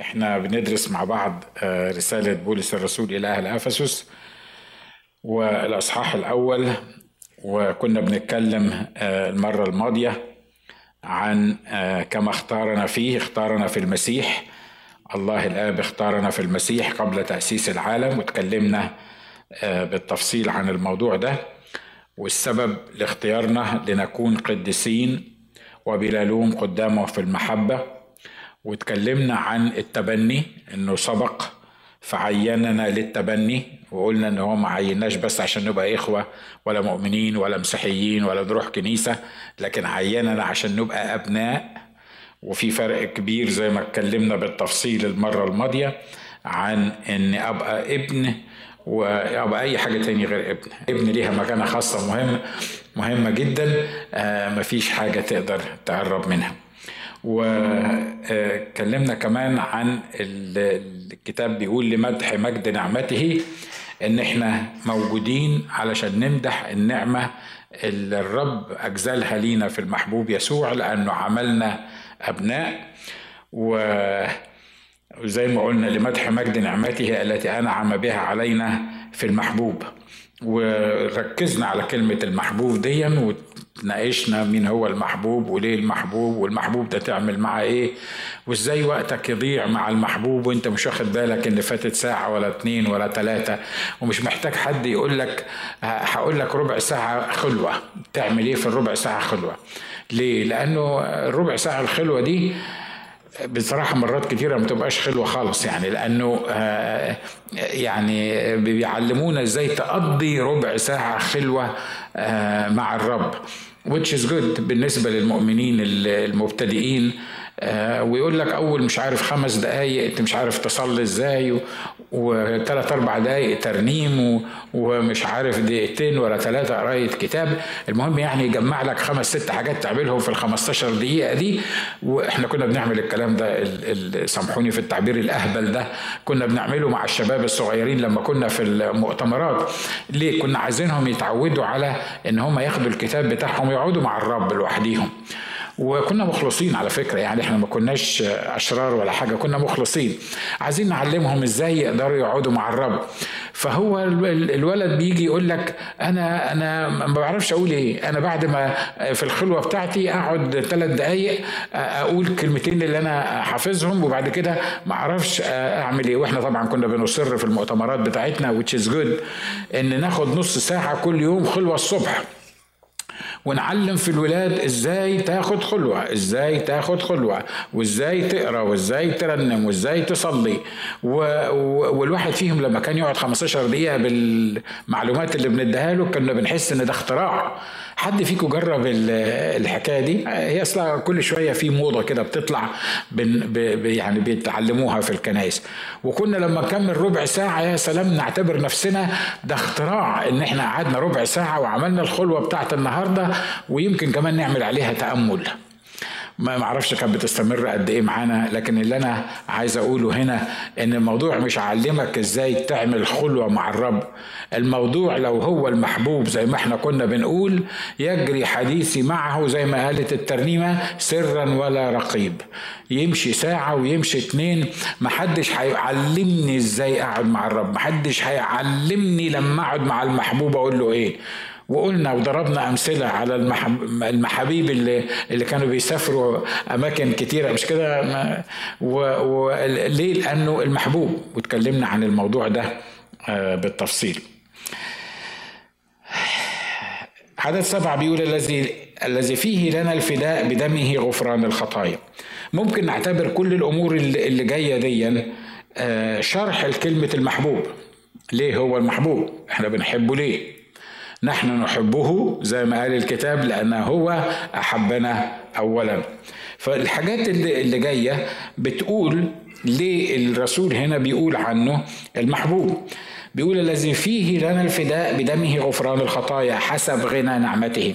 إحنا بندرس مع بعض آه، رسالة بولس الرسول إلى أهل أفسس والأصحاح الأول وكنا بنتكلم آه، المرة الماضية عن آه، كما اختارنا فيه اختارنا في المسيح. الله الآب اختارنا في المسيح قبل تأسيس العالم وتكلمنا بالتفصيل عن الموضوع ده. والسبب لاختيارنا لنكون قديسين وبلا لوم قدامه في المحبة. واتكلمنا عن التبني إنه سبق فعيننا للتبني وقلنا إن هو ما عيناش بس عشان نبقى إخوة ولا مؤمنين ولا مسيحيين ولا نروح كنيسة لكن عيننا عشان نبقى أبناء. وفي فرق كبير زي ما اتكلمنا بالتفصيل المرة الماضية عن إن أبقى ابن وأبقى أي حاجة تاني غير ابن. ابن ليها مكانة خاصة مهمه مهمة جدا آه مفيش حاجة تقدر تقرب منها. وكلمنا كمان عن الكتاب بيقول لمدح مجد نعمته إن إحنا موجودين علشان نمدح النعمة اللي الرب اجزلها لينا في المحبوب يسوع لأنه عملنا أبناء. وزي ما قلنا لمدح مجد نعمته التي أنعم بها علينا في المحبوب. وركزنا على كلمة المحبوب دي وتناقشنا مين هو المحبوب وليه المحبوب والمحبوب ده تعمل معاه إيه وازاي وقتك يضيع مع المحبوب وانت مش واخد بالك ان فاتت ساعة ولا اتنين ولا تلاتة ومش محتاج حد يقول لك هقول لك ربع ساعة خلوة. تعمل إيه في الربع ساعة خلوة؟ ليه؟ لأنه الربع ساعة الخلوة دي بصراحة مرات كتيرة ما تبقاش حلوة خالص يعني لأنه يعني بيعلمونا إزاي تقضي ربع ساعة خلوة مع الرب which is good بالنسبة للمؤمنين المبتدئين. آه، ويقول لك أول مش عارف خمس دقايق أنت مش عارف تصلي إزاي وثلاث أربع دقايق ترنيم ومش عارف دقيقتين ولا ثلاثة قراية كتاب. المهم يعني يجمع لك خمس ست حاجات تعملهم في ال 15 دقيقة دي. وإحنا كنا بنعمل الكلام ده سامحوني في التعبير الأهبل ده. كنا بنعمله مع الشباب الصغيرين لما كنا في المؤتمرات. ليه؟ كنا عايزينهم يتعودوا على إن هم ياخدوا الكتاب بتاعهم ويقعدوا مع الرب لوحديهم. وكنا مخلصين على فكرة يعني إحنا ما كناش أشرار ولا حاجة كنا مخلصين. عايزين نعلمهم إزاي يقدروا يقعدوا مع الرب. فهو الولد بيجي يقول لك أنا أنا ما بعرفش أقول إيه. أنا بعد ما في الخلوة بتاعتي أقعد ثلاث دقائق أقول الكلمتين اللي أنا حافظهم وبعد كده ما أعرفش أعمل إيه. وإحنا طبعا كنا بنصر في المؤتمرات بتاعتنا which is good إن ناخد نص ساعة كل يوم خلوة الصبح. ونعلم في الولاد إزاي تاخد خلوة إزاي تاخد خلوة وإزاي تقرأ وإزاي ترنم وإزاي تصلي. و... و... والواحد فيهم لما كان يقعد 15 دقيقة بالمعلومات اللي بنديها له كنا بنحس إن ده اختراع. حد فيكم جرب الحكاية دي؟ هي أصلا كل شوية في موضة كده بتطلع بن ب يعني بيتعلموها في الكنائس. وكنا لما نكمل ربع ساعة يا سلام نعتبر نفسنا ده اختراع إن إحنا قعدنا ربع ساعة وعملنا الخلوة بتاعت النهارده ويمكن كمان نعمل عليها تأمل. ما معرفش كانت بتستمر قد إيه معانا لكن اللي أنا عايز أقوله هنا إن الموضوع مش علمك إزاي تعمل خلوة مع الرب. الموضوع لو هو المحبوب زي ما إحنا كنا بنقول يجري حديثي معه زي ما قالت الترنيمة سرا ولا رقيب. يمشي ساعة ويمشي اتنين محدش هيعلمني إزاي أقعد مع الرب. محدش هيعلمني لما أقعد مع المحبوب أقول له إيه. وقلنا وضربنا أمثلة على المحابيب اللي اللي كانوا بيسافروا أماكن كتيرة. مش كده؟ وليه لأنه المحبوب. واتكلمنا عن الموضوع ده آه، بالتفصيل. عدد سبعة بيقول الذي الذي فيه لنا الفداء بدمه غفران الخطايا. ممكن نعتبر كل الأمور اللي جاية دي آه، شرح لكلمة المحبوب. ليه هو المحبوب؟ إحنا بنحبه ليه؟ نحن نحبه زي ما قال الكتاب لأنه هو أحبنا أولا. فالحاجات اللي, اللي جاية بتقول ليه الرسول هنا بيقول عنه المحبوب. بيقول الذي فيه لنا الفداء بدمه غفران الخطايا حسب غنى نعمته.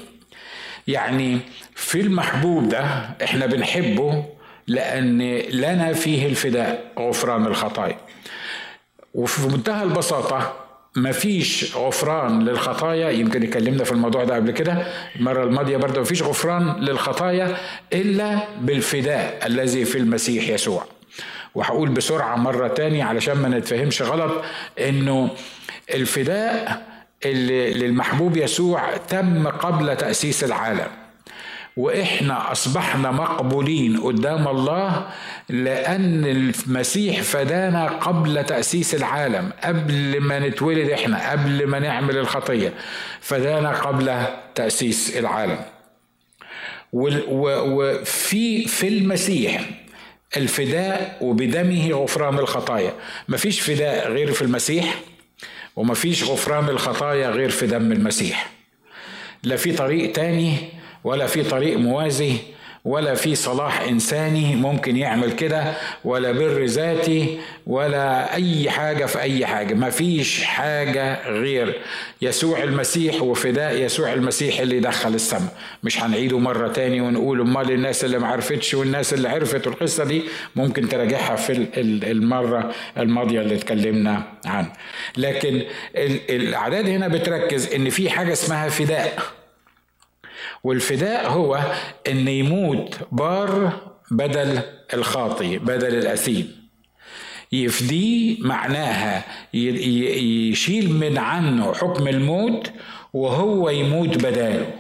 يعني في المحبوب ده إحنا بنحبه لأن لنا فيه الفداء غفران الخطايا. وفي منتهى البساطة مفيش غفران للخطايا. يمكن اتكلمنا في الموضوع ده قبل كده. المرة الماضية برضه مفيش غفران للخطايا إلا بالفداء الذي في المسيح يسوع. وهقول بسرعة مرة تاني علشان ما نتفهمش غلط إنه الفداء اللي للمحبوب يسوع تم قبل تأسيس العالم. وإحنا أصبحنا مقبولين قدام الله لأن المسيح فدانا قبل تأسيس العالم قبل ما نتولد إحنا قبل ما نعمل الخطية فدانا قبل تأسيس العالم. وفي في المسيح الفداء وبدمه غفران الخطايا. مفيش فداء غير في المسيح ومفيش غفران الخطايا غير في دم المسيح. لا في طريق تاني ولا في طريق موازي ولا في صلاح إنساني ممكن يعمل كده ولا بر ذاتي ولا أي حاجة في أي حاجة. ما فيش حاجة غير يسوع المسيح وفداء يسوع المسيح اللي دخل السماء. مش هنعيده مرة تاني ونقول أمال الناس اللي ما عرفتش والناس اللي عرفت القصة دي ممكن تراجعها في المرة الماضية اللي اتكلمنا عنها. لكن الأعداد هنا بتركز إن في حاجة اسمها فداء. والفداء هو إن يموت بار بدل الخاطي بدل الأثيم. يفديه معناها يشيل من عنه حكم الموت وهو يموت بداله.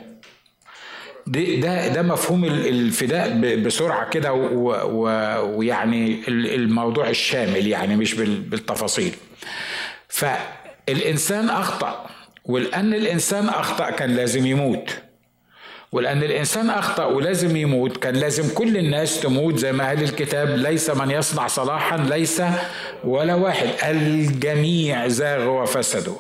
ده ده مفهوم الفداء بسرعة كده ويعني الموضوع الشامل يعني مش بالتفاصيل. فالإنسان أخطأ ولأن الإنسان أخطأ كان لازم يموت. ولأن الإنسان أخطأ ولازم يموت. كان لازم كل الناس تموت زي ما قال الكتاب ليس من يصنع صلاحا ليس ولا واحد. الجميع زاغوا وفسدوا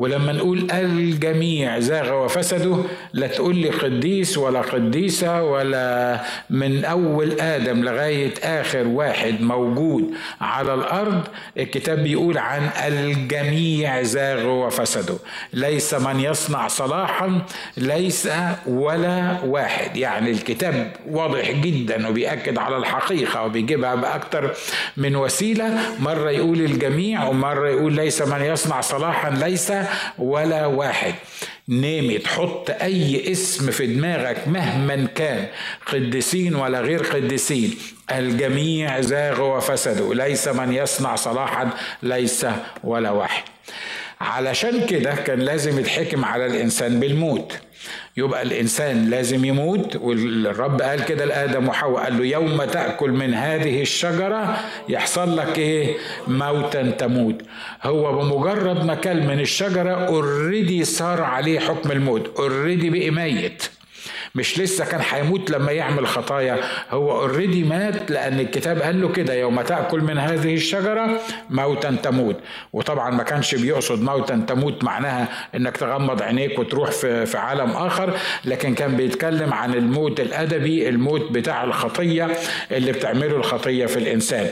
ولما نقول الجميع زاغ وفسدوا لا تقول لي قديس ولا قديسة ولا من أول آدم لغاية آخر واحد موجود على الأرض. الكتاب بيقول عن الجميع زاغوا وفسدوا ليس من يصنع صلاحا ليس ولا واحد. يعني الكتاب واضح جدا وبيأكد على الحقيقة وبيجيبها بأكثر من وسيلة. مرة يقول الجميع ومرة يقول ليس من يصنع صلاحا ليس ولا واحد. نامي تحط أي اسم في دماغك مهما كان قديسين ولا غير قديسين. الجميع زاغوا وفسدوا ليس من يصنع صلاحا ليس ولا واحد. علشان كده كان لازم يتحكم على الإنسان بالموت. يبقى الإنسان لازم يموت والرب قال كده لآدم وحواء قال له يوم تأكل من هذه الشجرة يحصل لك إيه؟ موتا تموت. هو بمجرد ما كل من الشجرة already صار عليه حكم الموت already بقي ميت. مش لسه كان هيموت لما يعمل خطايا. هو already مات لأن الكتاب قال له كده يوم تأكل من هذه الشجرة موتا تموت. وطبعا ما كانش بيقصد موتا تموت معناها إنك تغمض عينيك وتروح في في عالم آخر لكن كان بيتكلم عن الموت الأدبي الموت بتاع الخطية اللي بتعمله الخطية في الإنسان.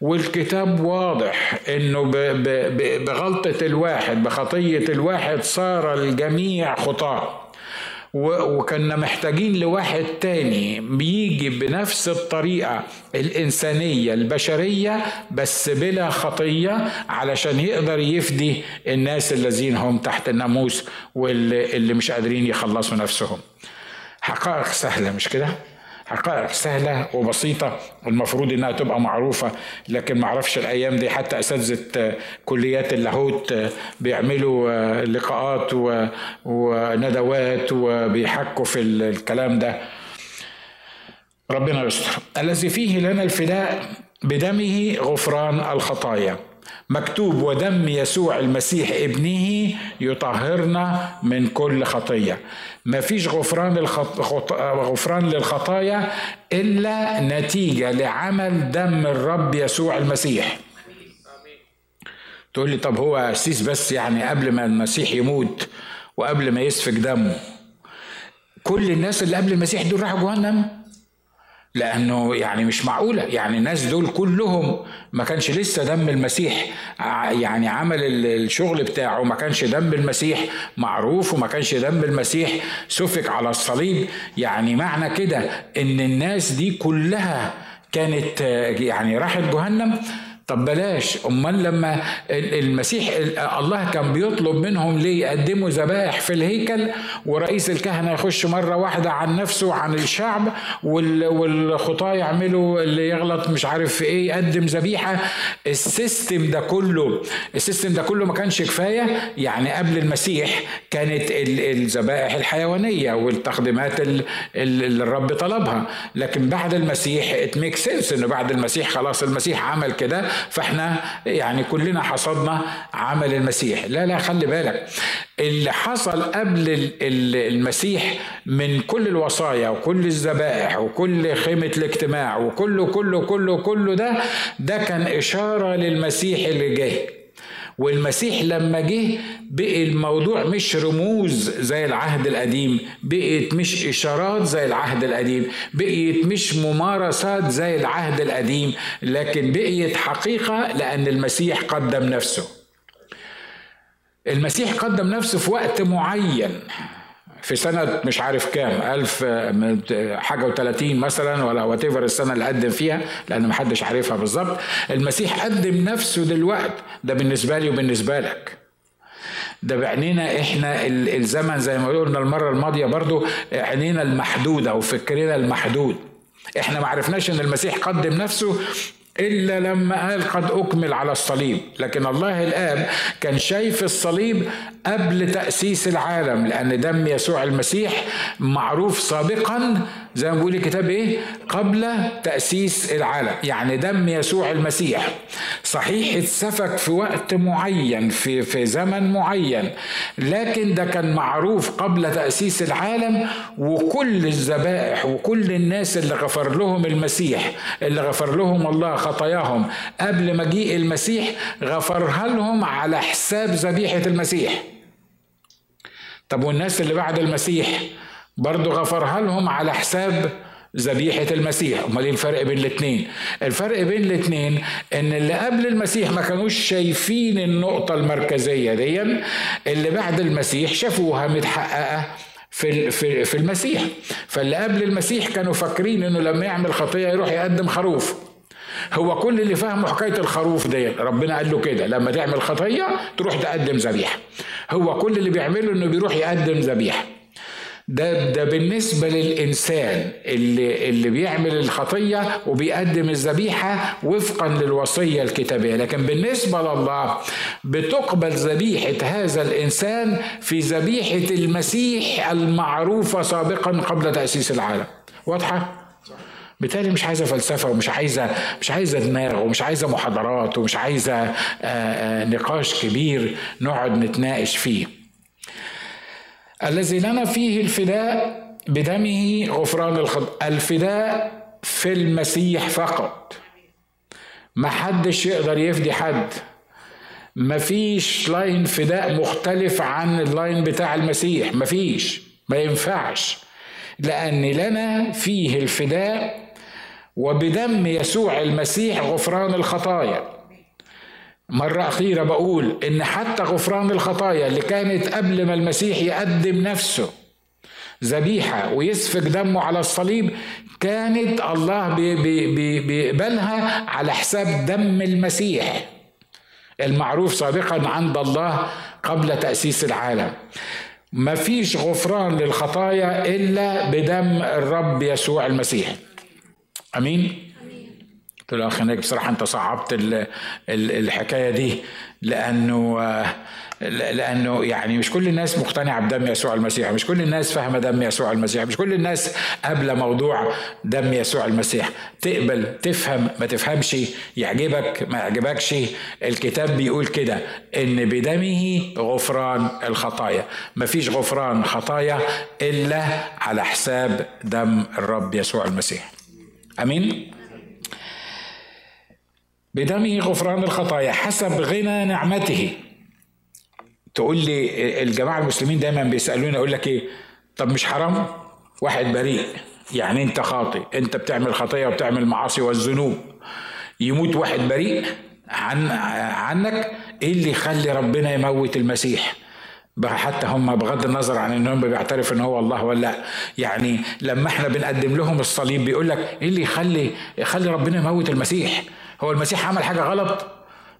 والكتاب واضح إنه بغلطة الواحد بخطية الواحد صار الجميع خطاة. وكنا محتاجين لواحد تاني بيجي بنفس الطريقة الإنسانية البشرية بس بلا خطية علشان يقدر يفدي الناس الذين هم تحت الناموس واللي مش قادرين يخلصوا نفسهم حقائق سهلة مش كده؟ حقائق سهلة وبسيطة المفروض إنها تبقى معروفة لكن معرفش الأيام دي حتى أساتذة كليات اللاهوت بيعملوا لقاءات وندوات وبيحكوا في الكلام ده. ربنا يستر. الذي فيه لنا الفداء بدمه غفران الخطايا. مكتوب ودم يسوع المسيح ابنه يطهرنا من كل خطية. ما فيش غفران. غفران للخطايا إلا نتيجة لعمل دم الرب يسوع المسيح. تقول لي طب هو قسيس بس يعني قبل ما المسيح يموت وقبل ما يسفك دمه. كل الناس اللي قبل المسيح دول راحوا جهنم؟ لأنه يعني مش معقولة. يعني الناس دول كلهم ما كانش لسه دم المسيح يعني عمل الشغل بتاعه ما كانش دم المسيح معروف وما كانش دم المسيح سفك على الصليب. يعني معنى كده إن الناس دي كلها كانت يعني راحت جهنم. طب بلاش. أمال لما المسيح الله كان بيطلب منهم ليه يقدموا ذبائح في الهيكل ورئيس الكهنة يخش مرة واحدة عن نفسه عن الشعب والخطاة يعملوا اللي يغلط مش عارف في إيه يقدم ذبيحة. ال system ده كله ال system ده كله ما كانش كفاية. يعني قبل المسيح كانت الذبائح الحيوانية والتقديمات اللي الرب طلبها. لكن بعد المسيح it make sense إنه بعد المسيح خلاص المسيح عمل كده. فاحنا يعني كلنا حصدنا عمل المسيح. لا لا خلي بالك. اللي حصل قبل المسيح من كل الوصايا وكل الذبائح وكل خيمة الاجتماع وكله كله كله كله ده ده كان إشارة للمسيح اللي جاي. والمسيح لما جه بقي الموضوع مش رموز زي العهد القديم بقيت مش إشارات زي العهد القديم بقيت مش ممارسات زي العهد القديم لكن بقيت حقيقة لأن المسيح قدم نفسه. المسيح قدم نفسه في وقت معين. في سنة مش عارف كام ألف حاجة وثلاثين مثلا ولا واتيفر السنة اللي قدم فيها لأن محدش عارفها بالظبط. المسيح قدم نفسه دلوقت. ده بالنسبة لي وبالنسبة لك. ده بعينينا إحنا الزمن زي ما قلنا المرة الماضية برضو عينينا المحدودة وفكرنا المحدود. إحنا ما عرفناش إن المسيح قدم نفسه إلا لما قال قد أكمل على الصليب. لكن الله الآب كان شايف الصليب قبل تأسيس العالم لأن دم يسوع المسيح معروف سابقا زي ما بيقول الكتاب إيه؟ قبل تأسيس العالم. يعني دم يسوع المسيح. صحيح اتسفك في وقت معين في في زمن معين. لكن ده كان معروف قبل تأسيس العالم وكل الذبائح وكل الناس اللي غفر لهم المسيح اللي غفر لهم الله خطاياهم قبل مجيء المسيح غفرها لهم على حساب ذبيحة المسيح. طب والناس اللي بعد المسيح؟ برضه غفرها لهم على حساب ذبيحة المسيح. أمال إيه الفرق بين الاثنين الفرق بين الاثنين إن اللي قبل المسيح ما كانوش شايفين النقطة المركزية دي اللي بعد المسيح شافوها متحققة في في المسيح. فاللي قبل المسيح كانوا فاكرين إنه لما يعمل خطيه يروح يقدم خروف. هو كل اللي فهمه حكاية الخروف دي ربنا قال له كده لما تعمل خطيه تروح تقدم ذبيحة. هو كل اللي بيعمله إنه بيروح يقدم ذبيحة. ده ده بالنسبة للإنسان اللي اللي بيعمل الخطية وبيقدم الذبيحة وفقا للوصية الكتابية، لكن بالنسبة لله بتقبل ذبيحة هذا الإنسان في ذبيحة المسيح المعروفة سابقا قبل تأسيس العالم. واضحة؟ بالتالي مش عايزة فلسفة ومش عايزة مش عايزة دماغ ومش عايزة محاضرات ومش عايزة نقاش كبير نقعد نتناقش فيه. الذي لنا فيه الفداء بدمه غفران الخطايا الفداء في المسيح فقط. ما حدش يقدر يفدي حد. مفيش line فداء مختلف عن ال line بتاع المسيح. مفيش ما ينفعش. لأن لنا فيه الفداء وبدم يسوع المسيح غفران الخطايا. مرة أخيرة بقول إن حتى غفران الخطايا اللي كانت قبل ما المسيح يقدم نفسه ذبيحة ويسفك دمه على الصليب كانت الله بيقبلها على حساب دم المسيح المعروف سابقا عند الله قبل تأسيس العالم. مفيش غفران للخطايا إلا بدم الرب يسوع المسيح. أمين؟ قلت له أخي ناجي بصراحة أنت صعبت الحكاية دي لأنه لأنه يعني مش كل الناس مقتنعة بدم يسوع المسيح مش كل الناس فاهمة دم يسوع المسيح مش كل الناس قابلة موضوع دم يسوع المسيح. تقبل تفهم ما تفهمش يعجبك ما يعجبكش. الكتاب بيقول كده إن بدمه غفران الخطايا. مفيش غفران خطايا إلا على حساب دم الرب يسوع المسيح. آمين؟ بدمه غفران الخطايا حسب غنى نعمته. تقول لي الجماعة المسلمين دايما بيسألوني أقول لك إيه؟ طب مش حرام؟ واحد بريء. يعني أنت خاطئ. أنت بتعمل خطيه وبتعمل معاصي والذنوب. يموت واحد بريء عن عنك إيه اللي يخلي ربنا يموت المسيح؟ حتى هم بغض النظر عن إنهم بيعترف إن هو الله ولا لأ. يعني لما إحنا بنقدم لهم الصليب بيقول لك إيه اللي يخلي يخلي ربنا يموت المسيح؟ هو المسيح عمل حاجة غلط؟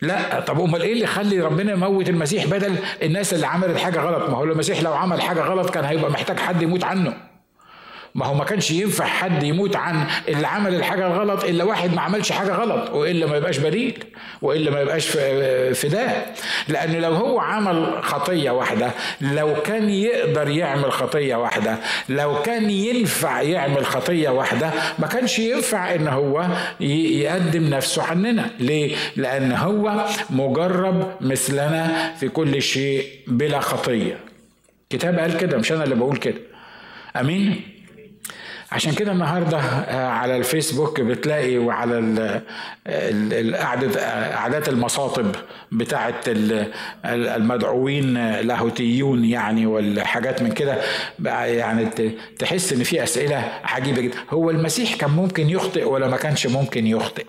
لا. طب أمال إيه اللي يخلي ربنا يموت المسيح بدل الناس اللي عملت حاجة غلط؟ ما هو المسيح لو عمل حاجة غلط كان هيبقى محتاج حد يموت عنه. ما هو ما كانش ينفع حد يموت عن اللي عمل الحاجة الغلط إلا واحد ما عملش حاجة غلط وإلا ما يبقاش بديل وإلا ما يبقاش فداء لأن لو هو عمل خطية واحدة لو كان يقدر يعمل خطية واحدة لو كان ينفع يعمل خطية واحدة ما كانش ينفع إن هو يقدم نفسه عننا ليه؟ لأن هو مجرب مثلنا في كل شيء بلا خطية كتاب قال كده مش أنا اللي بقول كده أمين؟ عشان كده النهارده آه، على الفيسبوك بتلاقي وعلى أعداد المصاطب بتاعه المدعوين لاهوتيون يعني والحاجات من كده. يعني تحس إن في أسئلة عجيبة جدا. هو المسيح كان ممكن يخطئ ولا ما كانش ممكن يخطئ؟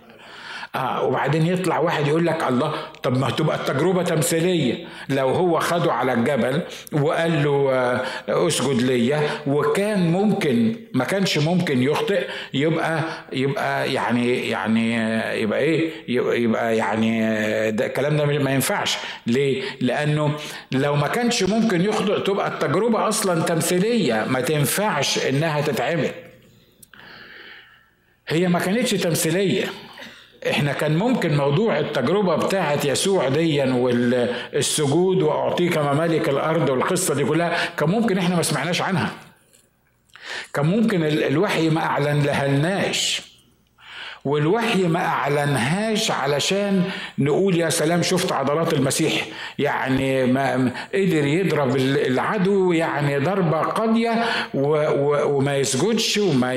آه وبعدين يطلع واحد يقول لك الله طب ما تبقى التجربة تمثيلية. لو هو خده على الجبل وقال له آه اسجد ليا وكان ممكن ما كانش ممكن يخطئ يبقى يبقى يعني يعني يبقى إيه يبقى يعني ده الكلام ده ما ينفعش. ليه؟ لأنه لو ما كانش ممكن يخطئ تبقى التجربة أصلا تمثيلية. ما تنفعش إنها تتعمل. هي ما كانتش تمثيلية. إحنا كان ممكن موضوع التجربة بتاعه يسوع ديا والسجود وأعطيك ممالك الأرض والقصة دي كلها كان ممكن إحنا ما سمعناش عنها. كان ممكن الوحي ما أعلن لهالناش والوحي ما أعلنهاش علشان نقول يا سلام شفت عضلات المسيح. يعني ما قدر يضرب العدو يعني ضربة قاضية وما يسجدش وما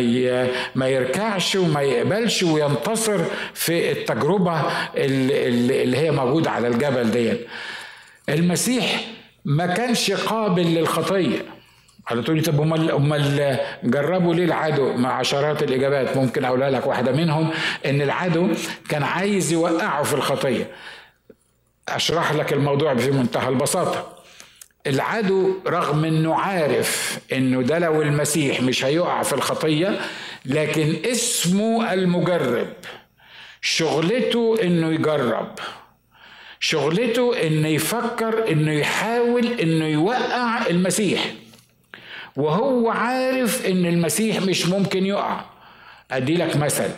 ما يركعش وما يقبلش وينتصر في التجربة اللي هي موجودة على الجبل دي المسيح ما كانش قابل للخطية. تقول لي طب امال امال جربوا ليه العدو؟ مع عشرات الإجابات. ممكن أقولها لك واحدة منهم إن العدو كان عايز يوقعه في الخطية. أشرح لك الموضوع في منتهى البساطة. العدو رغم إنه عارف إنه ده لو المسيح مش هيقع في الخطية لكن اسمه المجرب. شغلته إنه يجرب. شغلته إنه يفكر إنه يحاول إنه يوقع المسيح. وهو عارف إن المسيح مش ممكن يقع. أدي لك مثل.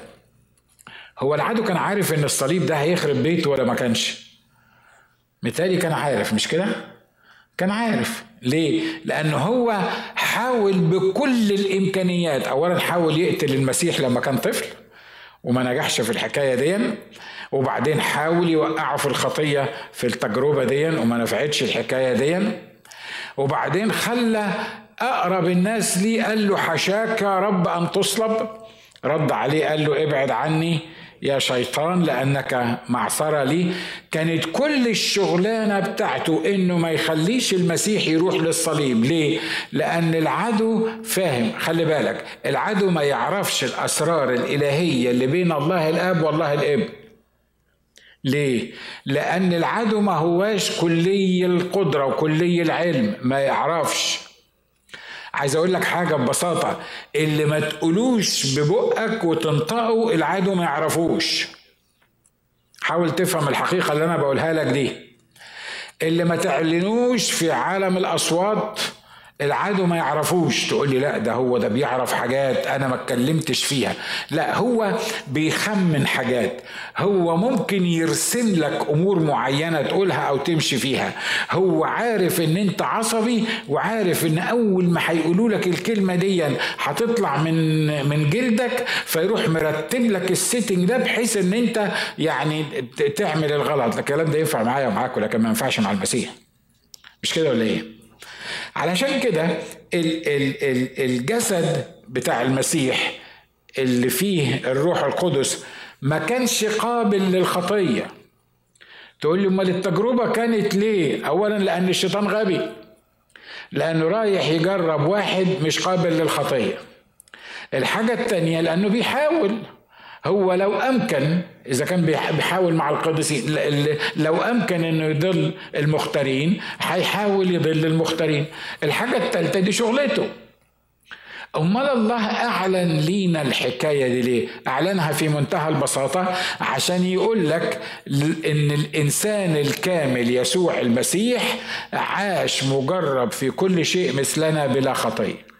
هو العدو كان عارف إن الصليب ده هيخرب بيته ولا ما كانش. مثالي كان عارف مش كده؟ كان عارف. ليه؟ لأنه هو حاول بكل الإمكانيات. اولا حاول يقتل المسيح لما كان طفل وما نجحش في الحكاية دي. وبعدين حاول يوقعه في الخطية في التجربة دي وما نفعتش الحكاية دي. وبعدين خلى أقرب الناس لي قال له حشاك يا رب أن تصلب. رد عليه قال له ابعد عني يا شيطان لأنك معصرة لي. كانت كل الشغلانة بتاعته إنه ما يخليش المسيح يروح للصليب. ليه؟ لأن العدو فاهم. خلي بالك العدو ما يعرفش الأسرار الإلهية اللي بين الله الآب والله الابن. ليه؟ لأن العدو ما هواش كلي القدرة وكلي العلم. ما يعرفش. عايز أقول لك حاجة ببساطة اللي ما تقولوش ببقك وتنطقه العدو ما يعرفوش. حاول تفهم الحقيقة اللي أنا بقولها لك دي. اللي ما تعلنوش في عالم الأصوات العدو ما يعرفوش. تقول لي لا ده هو ده بيعرف حاجات أنا ما اتكلمتش فيها. لا هو بيخمن حاجات. هو ممكن يرسم لك أمور معينة تقولها أو تمشي فيها. هو عارف إن أنت عصبي وعارف إن أول ما هيقولوا لك الكلمة دي هتطلع من من جلدك فيروح مرتب لك السيتنج ده بحيث إن أنت يعني تعمل الغلط. الكلام ده ينفع معايا ومعاك لكن ما ينفعش مع المسيح. مش كده ولا إيه؟ علشان كده الجسد بتاع المسيح اللي فيه الروح القدس ما كانش قابل للخطية. تقول لي أمال التجربة كانت ليه؟ اولا لأن الشيطان غبي. لأنه رايح يجرب واحد مش قابل للخطية. الحاجة الثانية لأنه بيحاول. هو لو أمكن إذا كان بيحاول مع القديسين لو أمكن إنه يضل المختارين هيحاول يضل المختارين. الحاجة الثالثه دي شغلته. أمال الله أعلن لينا الحكاية دي ليه؟ أعلنها في منتهى البساطة عشان يقول لك إن الإنسان الكامل يسوع المسيح عاش مجرب في كل شيء مثلنا بلا خطية.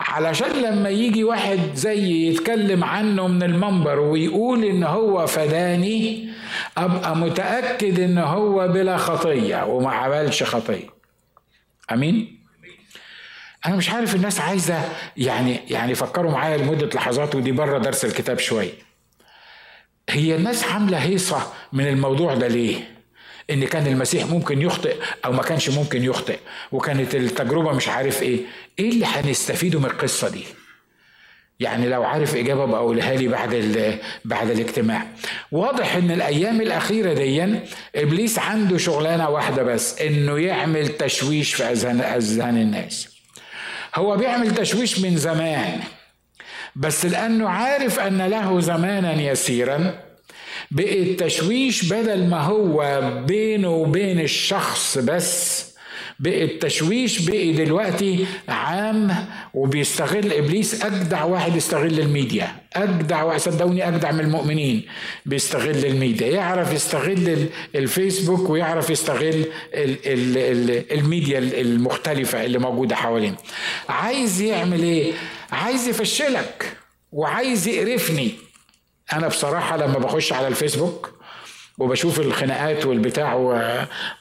علشان لما يجي واحد زي يتكلم عنه من المنبر ويقول إن هو فداني أبقى متأكد إن هو بلا خطية وما عملش خطية. أمين؟ أنا مش عارف الناس عايزة يعني يعني فكروا معايا لمدة لحظات ودي بره درس الكتاب شوية. هي الناس عاملة هيصة من الموضوع ده ليه؟ إن كان المسيح ممكن يخطئ أو ما كانش ممكن يخطئ. وكانت التجربة مش عارف إيه. إيه اللي هنستفيده من القصة دي؟ يعني لو عارف إجابة بقولها لي بعد بعد الاجتماع. واضح إن الأيام الأخيرة دي إبليس عنده شغلانة واحدة بس إنه يعمل تشويش في أذهان أذهان الناس. هو بيعمل تشويش من زمان بس لأنه عارف أن له زمانا يسيرا بقي التشويش بدل ما هو بينه وبين الشخص بس. بقي التشويش بقي دلوقتي عام وبيستغل إبليس أجدع واحد يستغل الميديا. أجدع واحد صدقوني أجدع من المؤمنين بيستغل الميديا. يعرف يستغل الفيسبوك ويعرف يستغل الميديا المختلفة اللي موجودة حوالينا عايز يعمل إيه؟ عايز يفشلك وعايز يقرفني. أنا بصراحة لما بخش على الفيسبوك وبشوف الخناقات والبتاع و...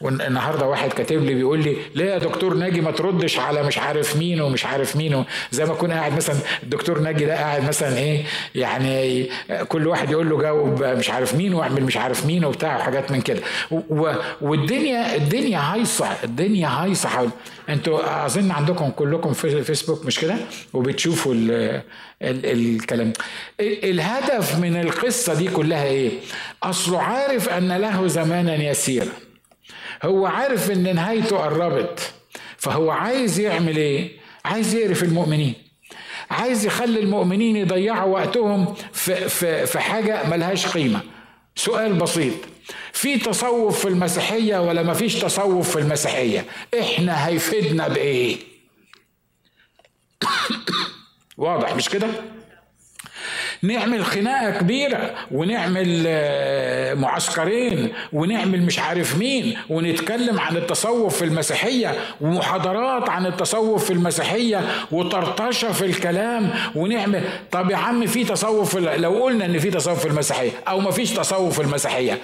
والنهاردة واحد كاتب لي بيقول لي ليه يا دكتور ناجي ما تردش على مش عارف مين ومش عارف مين؟ زي ما اكون قاعد مثلا الدكتور ناجي ده قاعد مثلا إيه يعني كل واحد يقول له جاوب مش عارف مين واعمل مش عارف مين وبتاع وحاجات من كده. و... والدنيا الدنيا هايصة الدنيا هايصة حول أنتوا أظن عندكم كلكم في فيسبوك مش كده؟ وبتشوفوا ال... ال... الكلام. الهدف من القصة دي كلها إيه؟ أصله عارف أن له زمانا يسيرا. هو عارف أن نهايته قربت. فهو عايز يعمل إيه؟ عايز يقرف المؤمنين. عايز يخلي المؤمنين يضيعوا وقتهم في, في, في حاجة ملهاش قيمة. سؤال بسيط. في تصوف في المسيحية ولا ما فيش تصوف في المسيحية؟ إحنا هيفيدنا بإيه؟ واضح مش كده؟ نعمل خناقة كبيرة ونعمل آه، معسكرين ونعمل مش عارف مين ونتكلم عن التصوف في المسيحية ومحاضرات عن التصوف في المسيحية وطرطشة في الكلام ونعمل طب يا عم في تصوف لو قلنا إن في تصوف في المسيحية أو ما فيش تصوف في المسيحية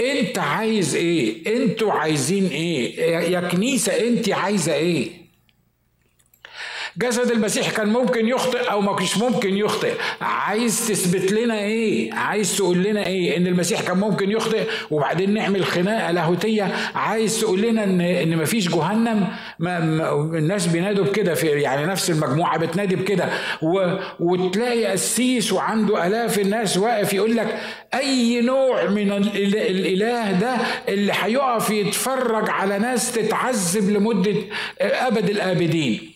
أنت عايز إيه؟ أنتوا عايزين إيه؟ يا كنيسة أنت عايزة إيه؟ جسد المسيح كان ممكن يخطئ أو ما كانش ممكن يخطئ. عايز تثبت لنا إيه؟ عايز تقول لنا إيه؟ إن المسيح كان ممكن يخطئ وبعدين نعمل خناقة لاهوتية. عايز تقول لنا ان إن مفيش جهنم؟ ما الناس بينادوا بكده في يعني نفس المجموعة بتنادي بكده. وتلاقي قسيس وعنده آلاف الناس واقف يقول لك أي نوع من الإله ده اللي هيقف يتفرج على ناس تتعذب لمدة أبد الآبدين.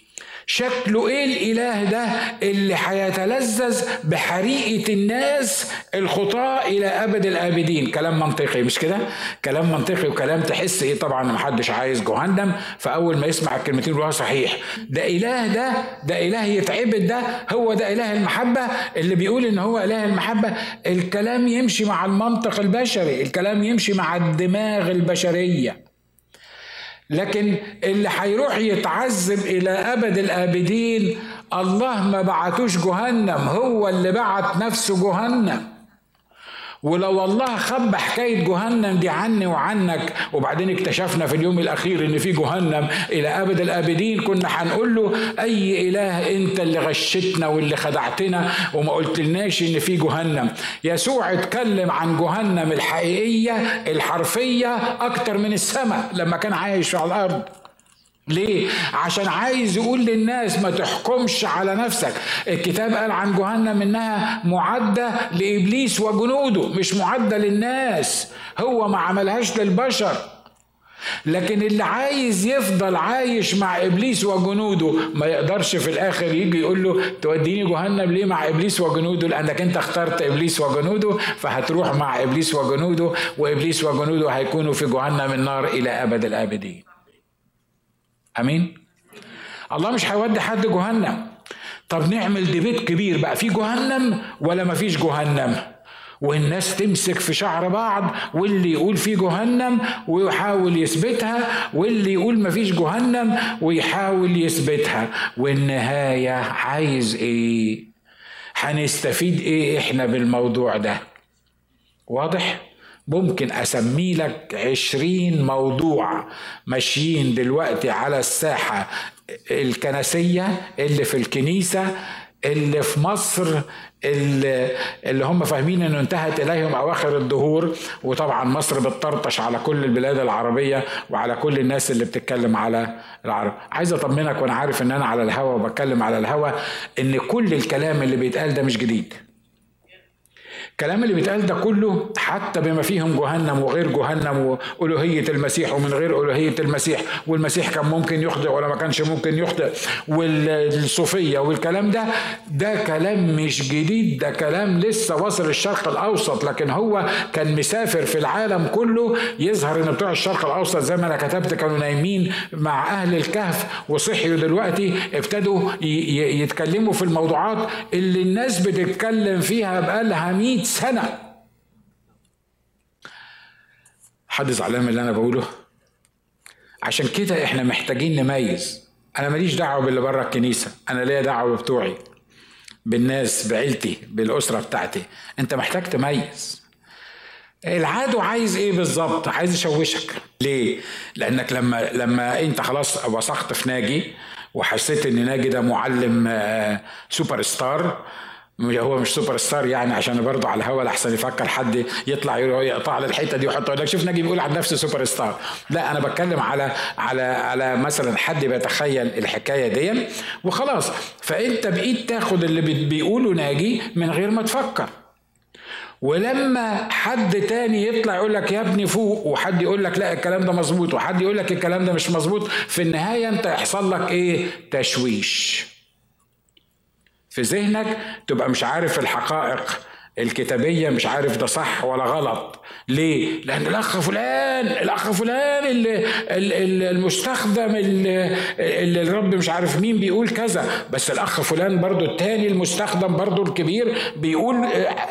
شكله إيه الإله ده اللي هيتلذذ بحريقة الناس الخطاة إلى أبد الآبدين؟ كلام منطقي مش كده؟ كلام منطقي وكلام تحس إيه؟ طبعا محدش عايز جهنم فأول ما يسمع الكلمتين يقول صحيح. ده إله ده ده إله يتعبد ده هو ده إله المحبة اللي بيقول إن هو إله المحبة. الكلام يمشي مع المنطق البشري الكلام يمشي مع الدماغ البشرية. لكن اللي هيروح يتعذب إلى أبد الآبدين الله ما بعتوش جهنم هو اللي بعت نفسه جهنم. ولو الله خبى حكاية جهنم دي عني وعنك وبعدين اكتشفنا في اليوم الأخير إن في جهنم. إلى أبد الآبدين كنا هنقول له أي إله أنت اللي غشتنا واللي خدعتنا؟ وما قلتلناش إن في جهنم. يسوع اتكلم عن جهنم الحقيقية الحرفية أكتر من السماء لما كان عايش على الأرض. ليه؟ عشان عايز يقول للناس ما تحكمش على نفسك. الكتاب قال عن جهنم إنها معدة لإبليس وجنوده مش معدة للناس. هو ما عملهاش للبشر. لكن اللي عايز يفضل عايش مع إبليس وجنوده ما يقدرش في الآخر يجي يقول له توديني جهنم ليه مع إبليس وجنوده؟ لأنك أنت اخترت إبليس وجنوده فهتروح مع إبليس وجنوده وإبليس وجنوده هيكونوا في جهنم النار إلى أبد الآبدين. آمين. الله مش هيودي حد جهنم. طب نعمل ديبيت كبير بقى. في جهنم ولا ما فيش جهنم؟ والناس تمسك في شعر بعض واللي يقول في جهنم ويحاول يثبتها واللي يقول ما فيش جهنم ويحاول يثبتها. والنهاية عايز إيه؟ هنستفيد إيه إحنا بالموضوع ده؟ واضح؟ ممكن أسمي لك عشرين موضوع ماشيين دلوقتي على الساحة الكنسية اللي في الكنيسة اللي في مصر اللي, اللي هم فاهمين إنه انتهت إليهم أواخر الدهور. وطبعا مصر بتطرطش على كل البلاد العربية وعلى كل الناس اللي بتتكلم على العرب. عايز أطمنك وأنا عارف إن أنا على الهوا وبتكلم على الهوا إن كل الكلام اللي بيتقال ده مش جديد. الكلام اللي بيتقال ده كله حتى بما فيهم جهنم وغير جهنم وألوهية المسيح ومن غير ألوهية المسيح والمسيح كان ممكن يخطئ ولا ما كانش ممكن يخطئ والصوفية والكلام ده ده كلام مش جديد ده كلام لسه وصل الشرق الأوسط لكن هو كان مسافر في العالم كله يظهر إن بتوع الشرق الأوسط زي ما أنا كتبت كانوا نايمين مع أهل الكهف وصحيوا دلوقتي ابتدوا يتكلموا في الموضوعات اللي الناس بتتكلم فيها بقالها 100 سنة. حد زعلان من اللي أنا بقوله؟ عشان كده إحنا محتاجين نميز. أنا ماليش دعوة باللي بره الكنيسة. أنا ليا دعوة بتوعي بالناس بعيلتي بالأسرة بتاعتي. أنت محتاج تميز. العدو عايز إيه بالظبط؟ عايز يشوشك. ليه؟ لأنك لما لما أنت خلاص وثقت في ناجي وحسيت إن ناجي ده معلم آه، سوبر ستار هو مش سوبر ستار يعني عشان برضه على الهوا لحسن يفكر حد يطلع يقطع على الحتة دي ويحط لك شوف ناجي بيقول عن نفسه سوبر ستار لا أنا بتكلم على على على مثلا حد بيتخيل الحكاية دي. وخلاص فأنت بقيت تاخد اللي بيقوله ناجي من غير ما تفكر. ولما حد تاني يطلع يقول لك يا ابني فوق وحد يقول لك لا الكلام ده مظبوط وحد يقول لك الكلام ده مش مظبوط في النهاية أنت يحصل لك إيه؟ تشويش. في ذهنك تبقى مش عارف الحقائق الكتابية مش عارف ده صح ولا غلط. ليه؟ لأن الأخ فلان الأخ فلان اللي, المستخدم اللي, اللي الرب مش عارف مين بيقول كذا. بس الأخ فلان برضو التاني المستخدم برضو الكبير بيقول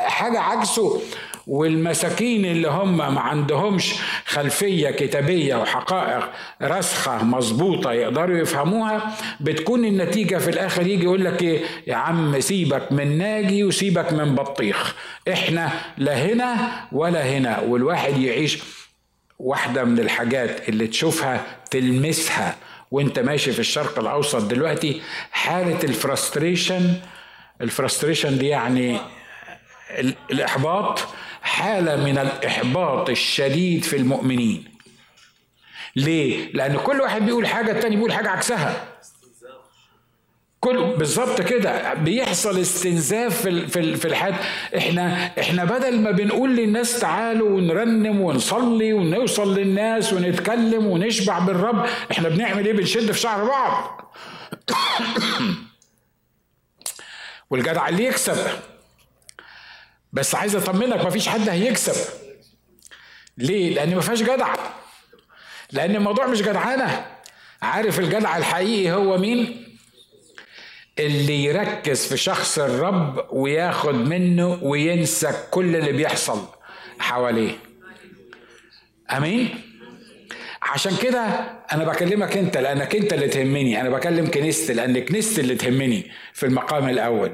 حاجة عكسه. والمساكين اللي هم ما عندهمش خلفية كتابية وحقائق راسخة مظبوطة يقدروا يفهموها بتكون النتيجة في الآخر يجي يقول لك إيه؟ يا عم سيبك من ناجي وسيبك من بطيخ إحنا لا هنا ولا هنا. والواحد يعيش واحدة من الحاجات اللي تشوفها تلمسها وأنت ماشي في الشرق الأوسط دلوقتي حالة ال frustration ال frustration دي يعني الإحباط حالة من الإحباط الشديد في المؤمنين. ليه؟ لأن كل واحد بيقول حاجة التاني بيقول حاجة عكسها. كل بالظبط كده. بيحصل استنزاف في في في الحياة إحنا إحنا بدل ما بنقول للناس تعالوا ونرنم ونصلي ونوصل للناس ونتكلم ونشبع بالرب إحنا بنعمل إيه؟ بنشد في شعر بعض. والجدع اللي يكسب. بس عايز أطمنك مفيش حد هيكسب. ليه؟ لأن ما فيهاش جدع. لأن الموضوع مش جدعانة. عارف الجدع الحقيقي هو مين؟ اللي يركز في شخص الرب وياخد منه وينسى كل اللي بيحصل حواليه. آمين؟ عشان كده أنا بكلمك أنت لأنك أنت اللي تهمني. أنا بكلم كنيستي لأن كنيستي اللي تهمني في المقام الأول.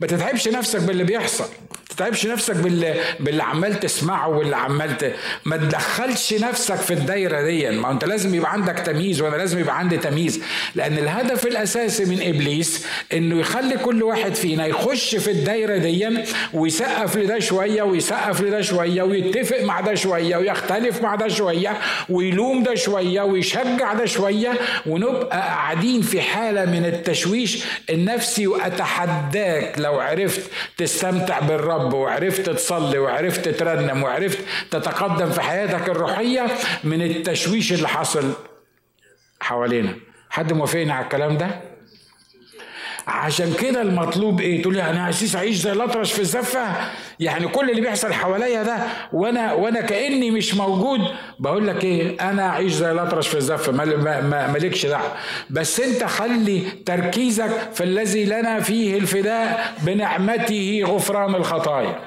ما تتعبش نفسك باللي بيحصل. تتعبش نفسك باللي, باللي عمال تسمعه واللي عمال. ما تدخلش نفسك في الدايرة دي. ما أنت لازم يبقى عندك تمييز وأنا لازم يبقى عندي تمييز. لأن الهدف الأساسي من إبليس إنه يخلي كل واحد فينا يخش في الدايرة دي ويسقف لده شوية ويسقف لده شوية ويتفق مع ده شوية ويختلف مع ده شوية ويلوم ده شوية ويشجع ده شوية ونبقى قاعدين في حالة من التشويش النفسي وأتحداك. لو عرفت تستمتع بالرب وعرفت تصلي وعرفت ترنم وعرفت تتقدم في حياتك الروحية من التشويش اللي حصل حوالينا. حد موافقني على الكلام ده؟ عشان كده المطلوب إيه؟ تقول أنا عايز اعيش زي الأطرش في الزفة. يعني كل اللي بيحصل حواليا ده وأنا وأنا كأني مش موجود بقول لك إيه؟ أنا اعيش زي الأطرش في الزفة مالكش دعوة. بس أنت خلي تركيزك في الذي لنا فيه الفداء بنعمته غفران الخطايا.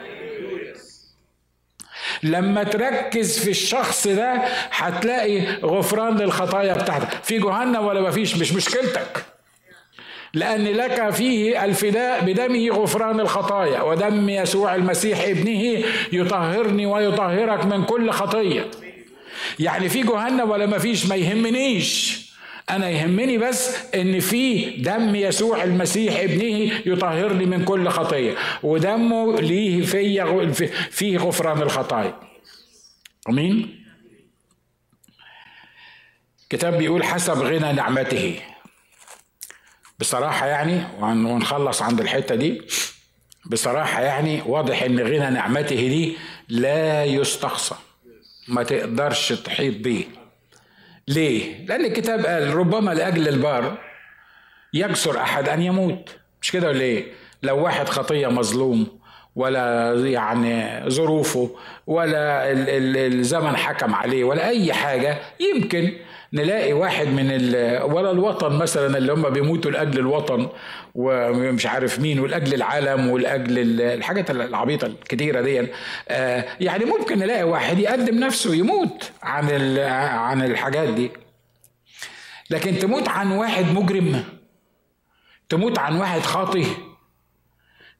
لما تركز في الشخص ده هتلاقي غفران للخطايا بتاعتك. في جهنم ولا مفيش مش مشكلتك. لأن لك فيه الفداء بدمه غفران الخطايا ودم يسوع المسيح ابنه يطهرني ويطهرك من كل خطية. يعني في جهنم ولا ما فيش؟ ما يهمنيش. أنا يهمني بس إن في دم يسوع المسيح ابنه يطهرني من كل خطية ودمه ليه في فيه غفران الخطايا. آمين؟ كتاب بيقول حسب غنى نعمته. بصراحة يعني ونخلص عند الحتة دي بصراحة يعني واضح إن غنى نعمته دي لا يستقصى ما تقدرش تحيط بيه ليه؟ لأن الكتاب قال ربما لأجل البار يجسر أحد أن يموت مش كده ولا إيه؟ لو واحد خطية مظلوم ولا يعني ظروفه ولا الزمن حكم عليه ولا أي حاجة يمكن نلاقي واحد من ولا الوطن مثلا اللي هم بيموتوا لأجل الوطن ومش عارف مين ولأجل العالم ولأجل الحاجات العبيطة الكتيرة دي آه، يعني ممكن نلاقي واحد يقدم نفسه يموت عن عن الحاجات دي. لكن تموت عن واحد مجرم تموت عن واحد خاطي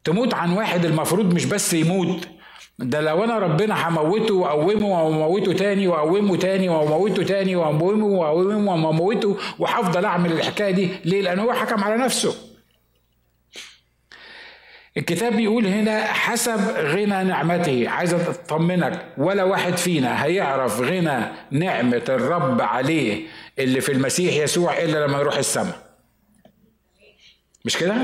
تموت عن واحد المفروض مش بس يموت ده لو انا ربنا هموته واقومه واموته تاني واقومه تاني واموته تاني واقومه واقومه واموته وهفضل اعمل الحكاية دي ليه؟ لأن هو حكم على نفسه. الكتاب بيقول هنا حسب غنى نعمته عايز أطمنك ولا واحد فينا هيعرف غنى نعمة الرب عليه اللي في المسيح يسوع إلا لما يروح السماء. مش كده؟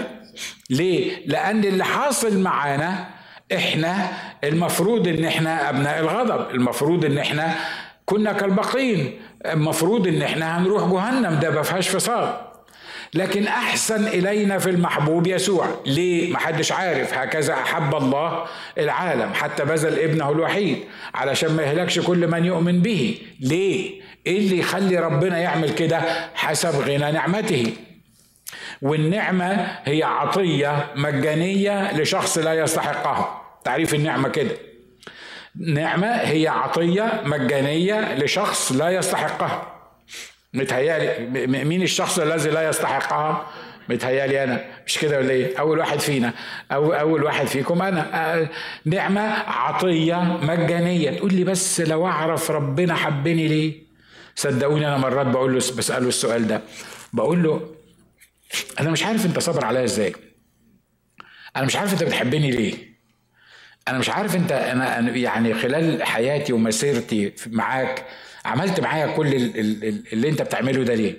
ليه؟ لأن اللي حاصل معانا إحنا المفروض ان إحنا ابناء الغضب المفروض ان إحنا كنا كالبقين المفروض ان إحنا هنروح جهنم ده ما فيهاش فصال. لكن احسن الينا في المحبوب يسوع. ليه؟ محدش عارف. هكذا احب الله العالم حتى بذل ابنه الوحيد علشان ما يهلكش كل من يؤمن به. ليه؟ إيه اللي يخلي ربنا يعمل كده؟ حسب غنى نعمته. والنعمة هي عطية مجانية لشخص لا يستحقها. تعريف النعمة كده. نعمة هي عطية مجانية لشخص لا يستحقها. متهيألي مين الشخص الذي لا يستحقها؟ متهيألي أنا. مش كده ولا إيه؟ أول واحد فينا. أو أول واحد فيكم أنا. نعمة عطية مجانية. تقول لي بس لو أعرف ربنا حبني ليه؟ صدقوني أنا مرات بقول له بسأله السؤال ده. بقول له أنا مش عارف أنت صابر عليا إزاي. أنا مش عارف أنت بتحبني ليه. أنا مش عارف أنت أنا يعني خلال حياتي ومسيرتي معاك عملت معايا كل اللي أنت بتعمله ده ليه؟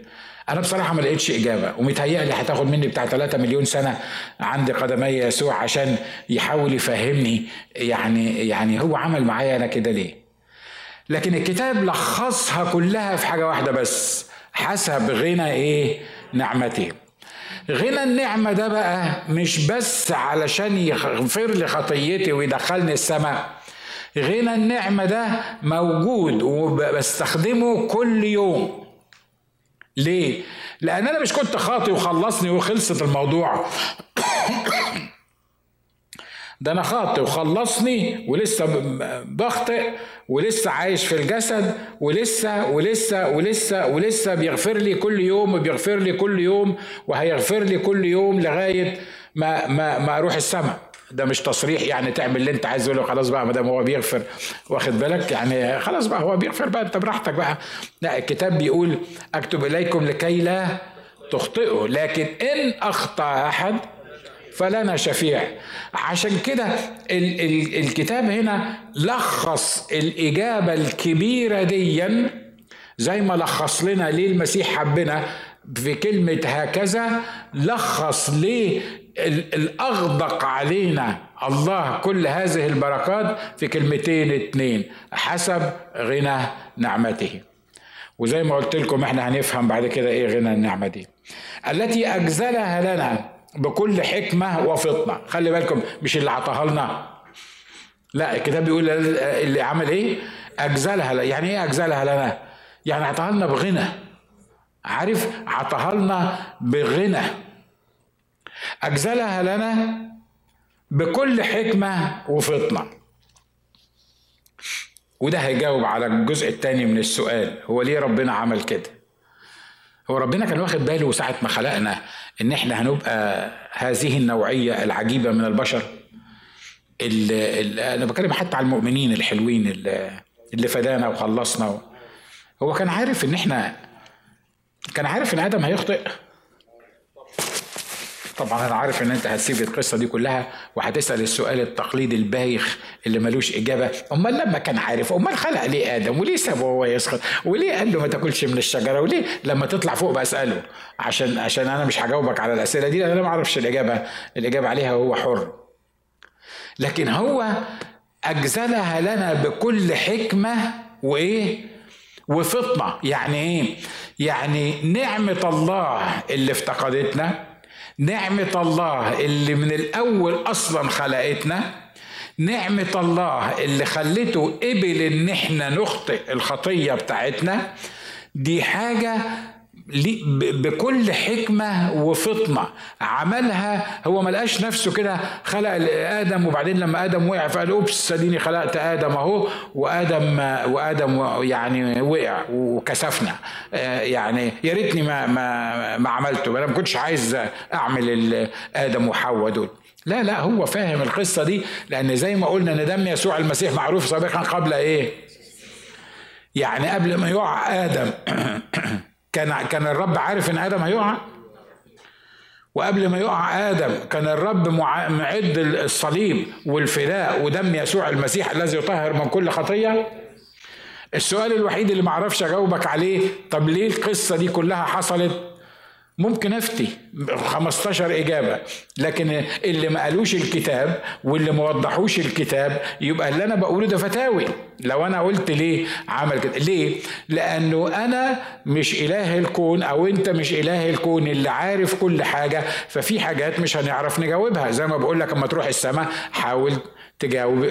أنا بصراحة ما لقيتش إجابة ومتهيألي هتاخد مني بتاع 3 مليون سنة عند قدمي يسوع عشان يحاول يفهمني يعني يعني هو عمل معايا أنا كده ليه. لكن الكتاب لخصها كلها في حاجة واحدة بس حسب غنى إيه نعمته. غنى النعمة ده بقى مش بس علشان يغفر لي خطيتي ويدخلني السماء. غنى النعمة ده موجود وبستخدمه كل يوم. ليه؟ لأن أنا مش كنت خاطي وخلصني وخلصت الموضوع. ده أنا خاطئ وخلصني ولسه بخطئ ولسه عايش في الجسد ولسه ولسه ولسه ولسه بيغفر لي كل يوم وبيغفر لي كل يوم وهيغفر لي كل يوم لغاية ما ما ما أروح السماء. ده مش تصريح يعني تعمل اللي انت عايزه خلاص بقى ما دام هو بيغفر واخد بالك؟ يعني خلاص بقى هو بيغفر بقى انت براحتك بقى. لا الكتاب بيقول اكتب إليكم لكي لا تخطئوا لكن إن أخطأ أحد فلنا شفيع. عشان كده ال ال الكتاب هنا لخص الإجابة الكبيرة ديا زي ما لخص لنا ليه المسيح حبنا في كلمة هكذا لخص ليه الأغدق علينا الله كل هذه البركات في كلمتين اتنين حسب غنى نعمته. وزي ما قلت لكم إحنا هنفهم بعد كده إيه غنى النعمة دي. التي أجزلها لنا بكل حكمة وفطنة. خلي بالكم مش اللي عطاها لنا. لا الكتاب بيقول اللي عمل إيه؟ أجزلها يعني إيه أجزلها لنا؟ يعني عطاها لنا بغنى. عارف؟ عطاها لنا بغنى. أجزلها لنا بكل حكمة وفطنة. وده هيجاوب على الجزء الثاني من السؤال. هو ليه ربنا عمل كده؟ هو ربنا كان واخد باله ساعة ما خلقنا. إن إحنا هنبقى هذه النوعية العجيبة من البشر. اللي, أنا بتكلم حتى على المؤمنين الحلوين اللي فدانا وخلصنا هو كان عارف إن إحنا كان عارف إن آدم هيخطئ. طبعا أنا عارف إن أنت هتسيب القصة دي كلها وهتسأل السؤال التقليدي البايخ اللي ملوش إجابة. أمال لما كان عارف أمال خلق ليه آدم؟ وليه سابه هو يسقط وليه قال له ما تاكلش من الشجرة؟ وليه لما تطلع فوق بساله عشان عشان أنا مش هجاوبك على الأسئلة دي لأن أنا ما أعرفش الإجابة الإجابة عليها هو حر. لكن هو أجزلها لنا بكل حكمة وإيه؟ وفطنة. يعني إيه؟ يعني نعمة الله اللي افتقدتنا. نعمة الله اللي من الأول أصلا خلقتنا نعمة الله اللي خلته قبل إن إحنا نخطئ الخطية بتاعتنا دي حاجة بكل حكمة وفطنة. عملها هو ما لقاش نفسه كده خلق آدم وبعدين لما آدم وقع فقال أوبس أديني خلقت آدم أهو. وآدم وآدم يعني وقع وكسفنا. آه، يعني يا ريتني ما ما ما عملته. أنا ما كنتش عايز أعمل آدم وحواء دول. لا لا هو فاهم القصة دي لأن زي ما قلنا إن دم يسوع المسيح معروف سابقا قبل إيه؟ يعني قبل ما يقع آدم. كان كان الرب عارف إن آدم هيقع؟ وقبل ما يقع آدم كان الرب معد الصليب والفداء ودم يسوع المسيح الذي يطهر من كل خطية. السؤال الوحيد اللي معرفش أجاوبك عليه طب ليه القصة دي كلها حصلت؟ ممكن افتي 15 اجابة لكن اللي ما قالوش الكتاب واللي ما وضحوش الكتاب يبقى اللي أنا بقوله ده فتاوي. لو أنا قلت ليه عمل كده؟ ليه؟ لأنه أنا مش إله الكون أو أنت مش إله الكون اللي عارف كل حاجة ففي حاجات مش هنعرف نجاوبها. زي ما بقول لك أما تروح السماء حاول تجاوب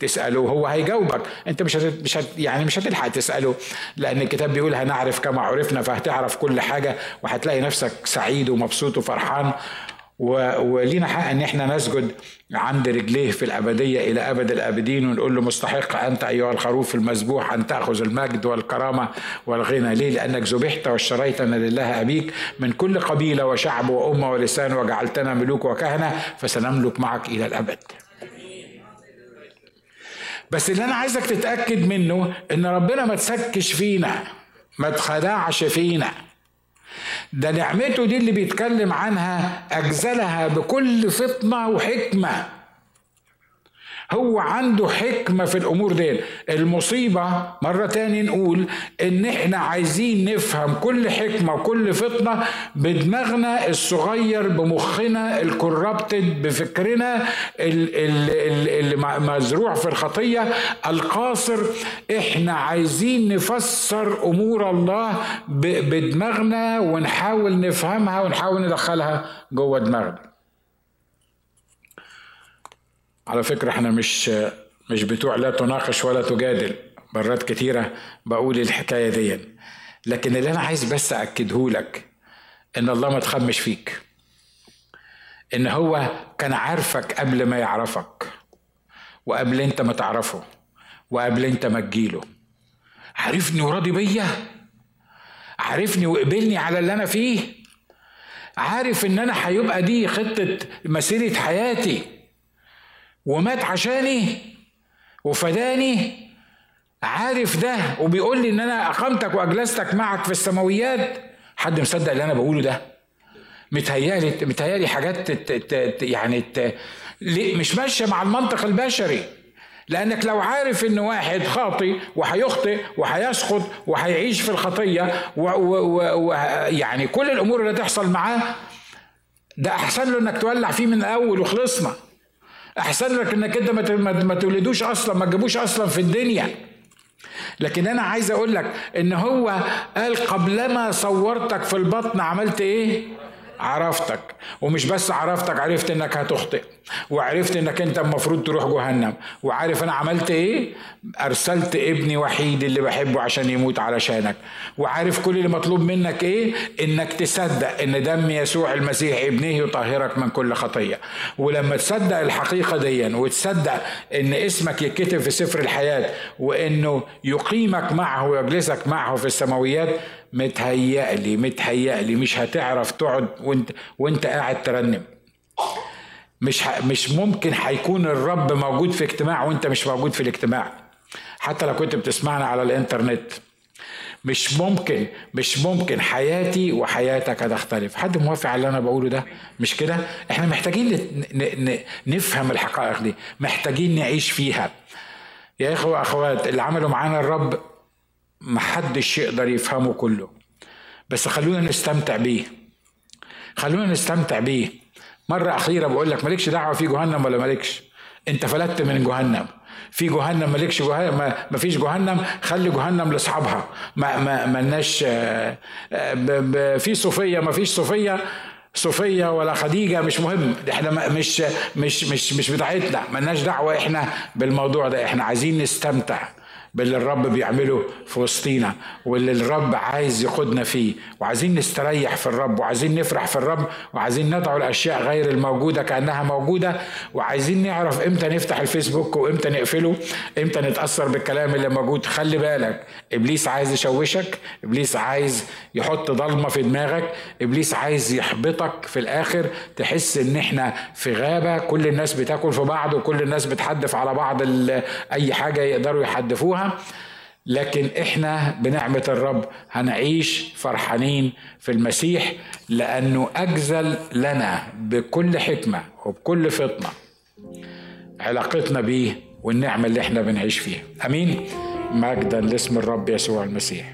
تسأله هو هيجاوبك أنت مش هت... مش هت... يعني مش هتلحق تسأله لأن الكتاب بيقول هنعرف كما عرفنا فهتعرف كل حاجة وهتلاقي نفسك سعيد ومبسوط وفرحان و... ولينا حق إن إحنا نسجد عند رجليه في الأبدية إلى أبد الأبدين ونقول له مستحق أنت أيها الخروف المذبوح أن تأخذ المجد والكرامة والغنى ليه؟ لأنك ذبحت واشتريتنا لله أبيك من كل قبيلة وشعب وأمة ولسان وجعلتنا ملوك وكهنة فسنملك معك إلى الأبد. بس اللي أنا عايزك تتأكد منه إن ربنا ما تسكش فينا ما تخدعش فينا. ده نعمته دي اللي بيتكلم عنها أجزلها بكل فطنة وحكمة. هو عنده حكمة في الأمور دي المصيبة مرة تاني نقول إن إحنا عايزين نفهم كل حكمة وكل فطنة بدماغنا الصغير بمخنا الكوربتد بفكرنا اللي مزروع في الخطية القاصر. إحنا عايزين نفسر أمور الله بدماغنا ونحاول نفهمها ونحاول ندخلها جوه دماغنا. على فكرة إحنا مش مش بتوع لا تناقش ولا تجادل. مرات كتيرة بقول الحكاية دي. لكن اللي أنا عايز بس أكده لك إن الله ما تخمش فيك. إن هو كان عارفك قبل ما يعرفك وقبل أنت ما تعرفه وقبل أنت ما تجيله. عارفني وراضي بيا؟ عارفني وقبلني على اللي أنا فيه؟ عارف إن أنا هيبقى دي خطة مسيرة حياتي؟ ومات عشاني وفداني. عارف ده وبيقول لي إن أنا أقامتك وأجلستك معك في السماويات. حد مصدق اللي أنا بقوله ده؟ متهيألي متهيألي حاجات يعني مش ماشية مع المنطق البشري. لأنك لو عارف إن واحد خاطي وهيخطئ وهيسقط وهيعيش في الخطية ويعني كل الأمور اللي تحصل معاه ده أحسن له إنك تولع فيه من الأول وخلصنا. أحسن لك إنك أنت ما تولدوش أصلا ما تجيبوش أصلا في الدنيا. لكن أنا عايز أقول لك إن هو قال قبلما صورتك في البطن عملت إيه؟ عرفتك. ومش بس عرفتك عرفت إنك هتخطئ وعرفت إنك أنت المفروض تروح جهنم. وعارف أنا عملت إيه؟ أرسلت ابني وحيد اللي بحبه عشان يموت علشانك. وعارف كل اللي مطلوب منك إيه؟ إنك تصدق إن دم يسوع المسيح ابنه يطهرك من كل خطية. ولما تصدق الحقيقة دي وتصدق إن اسمك يتكتب في سفر الحياة وإنه يقيمك معه ويجلسك معه في السماويات متهيألي متهيألي مش هتعرف تقعد وانت وانت قاعد ترنم. مش ح... مش ممكن هيكون الرب موجود في اجتماع وانت مش موجود في الاجتماع. حتى لو كنت بتسمعنا على الإنترنت. مش ممكن مش ممكن. حياتي وحياتك هتختلف. حد موافق على اللي أنا بقوله ده؟ مش كده؟ إحنا محتاجين. نفهم الحقائق دي. محتاجين نعيش فيها. يا إخوة أخوات اللي عملوا معانا الرب محدش يقدر يفهمه كله. بس خلونا نستمتع بيه. خلونا نستمتع بيه. مرة أخيرة بقول لك مالكش دعوة في جهنم ولا مالكش. أنت فلتت من جهنم. في جهنم مالكش جهنم ما فيش جهنم خلي جهنم لأصحابها. ما ما مالناش آه، آه، في صوفية ما فيش صوفية. صوفيا ولا خديجة مش مهم. إحنا مش مش مش مش بتاعتنا. ملناش دعوة إحنا بالموضوع ده. إحنا عايزين نستمتع. باللي الرب بيعمله في وسطينا واللي الرب عايز يقودنا فيه. وعايزين نستريح في الرب وعايزين نفرح في الرب وعايزين ندعو الأشياء غير الموجودة كأنها موجودة. وعايزين نعرف إمتى نفتح الفيسبوك وإمتى نقفله إمتى نتأثر بالكلام اللي موجود. خلي بالك إبليس عايز يشوشك إبليس عايز يحط ضلمة في دماغك إبليس عايز يحبطك في الآخر تحس إن إحنا في غابة كل الناس بتاكل في بعض وكل الناس بتحدف على بعض أي حاجة يقدروا يحدفوها. لكن إحنا بنعمة الرب هنعيش فرحانين في المسيح لأنه أجزل لنا بكل حكمة وبكل فطنة علاقتنا بيه والنعمة اللي إحنا بنعيش فيها. أمين. مجدا لاسم الرب يسوع المسيح.